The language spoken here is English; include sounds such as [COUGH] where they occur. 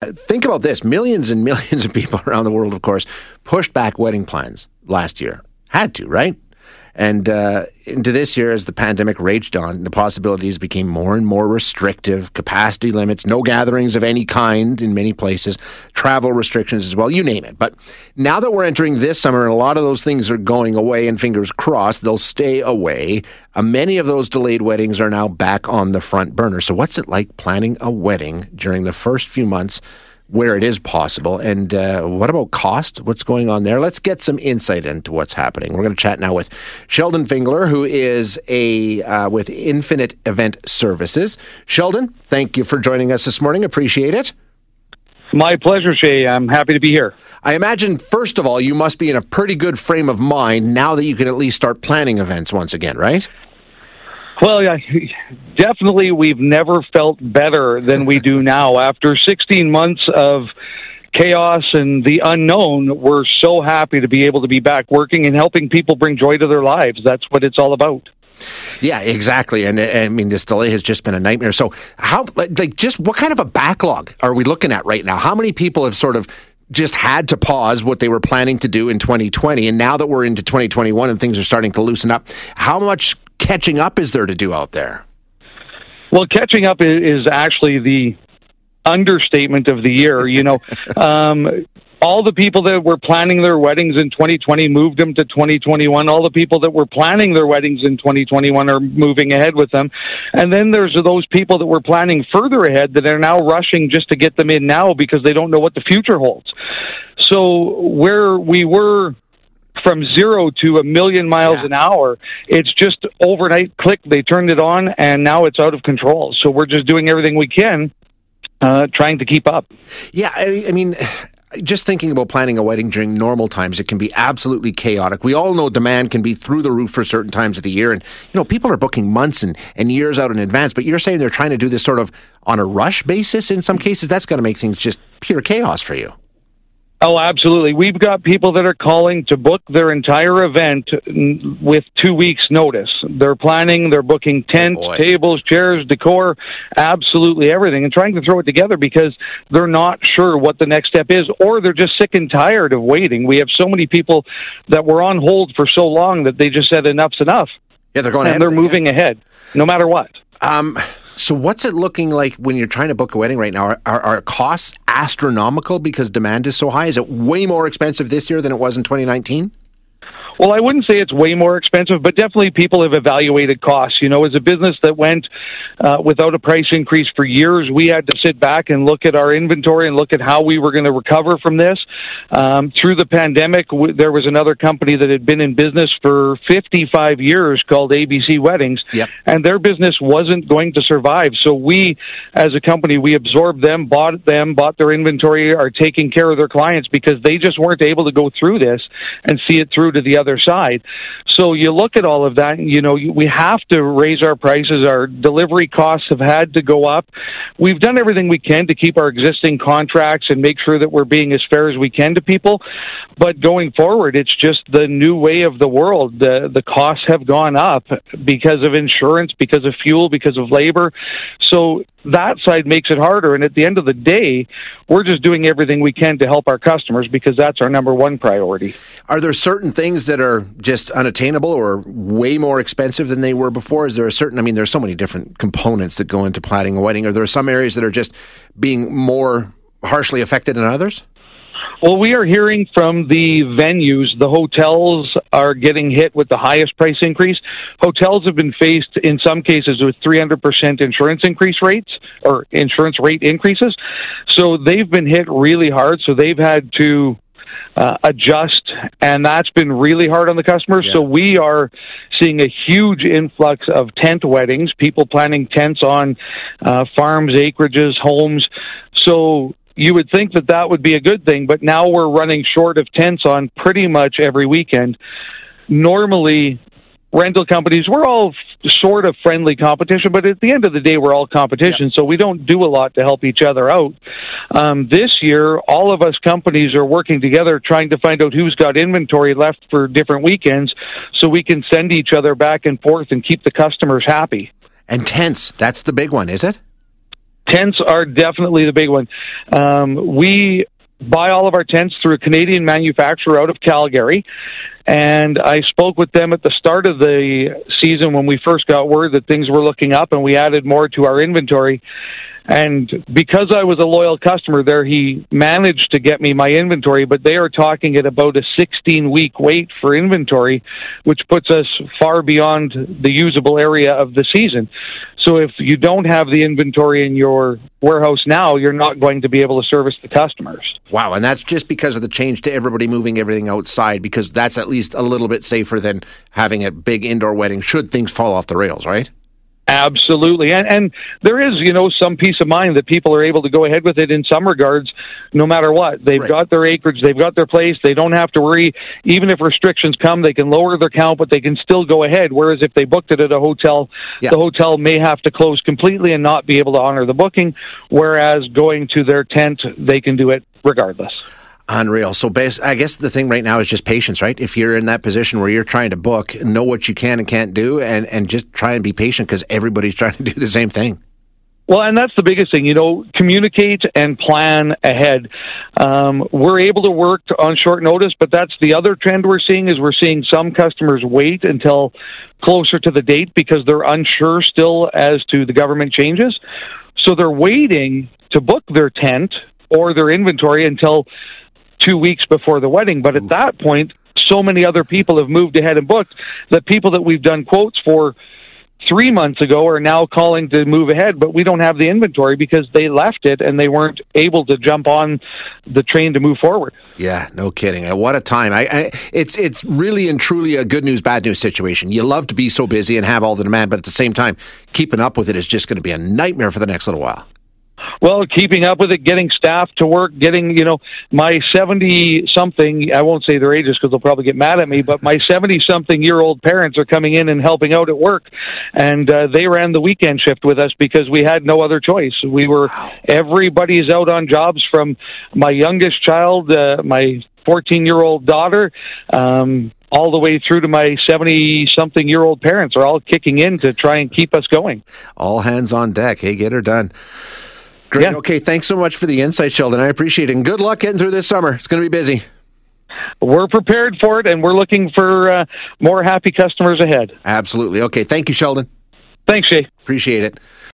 Think about this millions and [LAUGHS] millions of people around the world, of course, pushed back wedding plans last year. Had to, right? And uh, into this year, as the pandemic raged on, the possibilities became more and more restrictive. Capacity limits, no gatherings of any kind in many places, travel restrictions as well, you name it. But now that we're entering this summer and a lot of those things are going away, and fingers crossed, they'll stay away, uh, many of those delayed weddings are now back on the front burner. So, what's it like planning a wedding during the first few months? Where it is possible. And uh, what about cost? What's going on there? Let's get some insight into what's happening. We're going to chat now with Sheldon Fingler, who is a uh, with Infinite Event Services. Sheldon, thank you for joining us this morning. Appreciate it. My pleasure, Shay. I'm happy to be here. I imagine, first of all, you must be in a pretty good frame of mind now that you can at least start planning events once again, right? Well, yeah, definitely, we've never felt better than we do now. [LAUGHS] After 16 months of chaos and the unknown, we're so happy to be able to be back working and helping people bring joy to their lives. That's what it's all about. Yeah, exactly. And, and I mean, this delay has just been a nightmare. So, how, like, just what kind of a backlog are we looking at right now? How many people have sort of just had to pause what they were planning to do in 2020. And now that we're into 2021 and things are starting to loosen up, how much catching up is there to do out there? Well, catching up is actually the understatement of the year. You know, [LAUGHS] um, all the people that were planning their weddings in 2020 moved them to 2021. All the people that were planning their weddings in 2021 are moving ahead with them. And then there's those people that were planning further ahead that are now rushing just to get them in now because they don't know what the future holds. So where we were from zero to a million miles yeah. an hour. It's just overnight click. They turned it on, and now it's out of control. So we're just doing everything we can, uh, trying to keep up. Yeah, I, I mean. Just thinking about planning a wedding during normal times, it can be absolutely chaotic. We all know demand can be through the roof for certain times of the year. And, you know, people are booking months and, and years out in advance, but you're saying they're trying to do this sort of on a rush basis in some cases. That's going to make things just pure chaos for you. Oh, absolutely. We've got people that are calling to book their entire event with two weeks' notice. They're planning, they're booking tents, oh tables, chairs, decor, absolutely everything, and trying to throw it together because they're not sure what the next step is, or they're just sick and tired of waiting. We have so many people that were on hold for so long that they just said enough's enough. Yeah, they're going and they're moving yeah. ahead, no matter what. Um, so, what's it looking like when you're trying to book a wedding right now? Are, are, are, costs astronomical because demand is so high? Is it way more expensive this year than it was in 2019? Well, I wouldn't say it's way more expensive, but definitely people have evaluated costs. You know, as a business that went uh, without a price increase for years, we had to sit back and look at our inventory and look at how we were going to recover from this. Um, through the pandemic, w- there was another company that had been in business for 55 years called ABC Weddings, yep. and their business wasn't going to survive. So we, as a company, we absorbed them, bought them, bought their inventory, are taking care of their clients because they just weren't able to go through this and see it through to the other other side. So you look at all of that, you know, we have to raise our prices. Our delivery costs have had to go up. We've done everything we can to keep our existing contracts and make sure that we're being as fair as we can to people. But going forward, it's just the new way of the world. The, the costs have gone up because of insurance, because of fuel, because of labor. So that side makes it harder. And at the end of the day, we're just doing everything we can to help our customers because that's our number one priority. Are there certain things that are just unattainable or way more expensive than they were before? Is there a certain, I mean, there's so many different components that go into planning a wedding. Are there some areas that are just being more harshly affected than others? Well, we are hearing from the venues, the hotels are getting hit with the highest price increase. Hotels have been faced in some cases with 300% insurance increase rates or insurance rate increases. So they've been hit really hard. So they've had to uh, adjust, and that's been really hard on the customers. Yeah. So we are seeing a huge influx of tent weddings, people planning tents on uh, farms, acreages, homes. So you would think that that would be a good thing, but now we're running short of tents on pretty much every weekend. Normally, rental companies, we're all sort of friendly competition, but at the end of the day, we're all competition, yeah. so we don't do a lot to help each other out. Um, this year, all of us companies are working together trying to find out who's got inventory left for different weekends so we can send each other back and forth and keep the customers happy. And tents, that's the big one, is it? Tents are definitely the big one. Um, we buy all of our tents through a Canadian manufacturer out of Calgary. And I spoke with them at the start of the season when we first got word that things were looking up and we added more to our inventory. And because I was a loyal customer there, he managed to get me my inventory, but they are talking at about a 16 week wait for inventory, which puts us far beyond the usable area of the season. So if you don't have the inventory in your warehouse now, you're not going to be able to service the customers. Wow, and that's just because of the change to everybody moving everything outside because that's at least a little bit safer than having a big indoor wedding should things fall off the rails, right? Absolutely. And, and there is, you know, some peace of mind that people are able to go ahead with it in some regards, no matter what. They've right. got their acreage, they've got their place, they don't have to worry. Even if restrictions come, they can lower their count, but they can still go ahead. Whereas if they booked it at a hotel, yeah. the hotel may have to close completely and not be able to honor the booking. Whereas going to their tent, they can do it regardless. Unreal. So, base, I guess the thing right now is just patience, right? If you're in that position where you're trying to book, know what you can and can't do, and, and just try and be patient because everybody's [LAUGHS] trying to do the same thing. Well, and that's the biggest thing, you know, communicate and plan ahead. Um, we're able to work on short notice, but that's the other trend we're seeing is we're seeing some customers wait until closer to the date because they're unsure still as to the government changes. So they're waiting to book their tent or their inventory until two weeks before the wedding. But at that point, so many other people have moved ahead and booked that people that we've done quotes for three months ago are now calling to move ahead, but we don't have the inventory because they left it and they weren't able to jump on the train to move forward. Yeah, no kidding. Uh, what a time! I, I, it's it's really and truly a good news bad news situation. You love to be so busy and have all the demand, but at the same time, keeping up with it is just going to be a nightmare for the next little while. Well, keeping up with it, getting staff to work, getting, you know, my 70 something, I won't say their ages because they'll probably get mad at me, but my 70 something year old parents are coming in and helping out at work. And uh, they ran the weekend shift with us because we had no other choice. We were, everybody's out on jobs from my youngest child, uh, my 14 year old daughter, um, all the way through to my 70 something year old parents are all kicking in to try and keep us going. All hands on deck. Hey, get her done. Great. Yeah. Okay. Thanks so much for the insight, Sheldon. I appreciate it. And good luck getting through this summer. It's going to be busy. We're prepared for it, and we're looking for uh, more happy customers ahead. Absolutely. Okay. Thank you, Sheldon. Thanks, Shay. Appreciate it.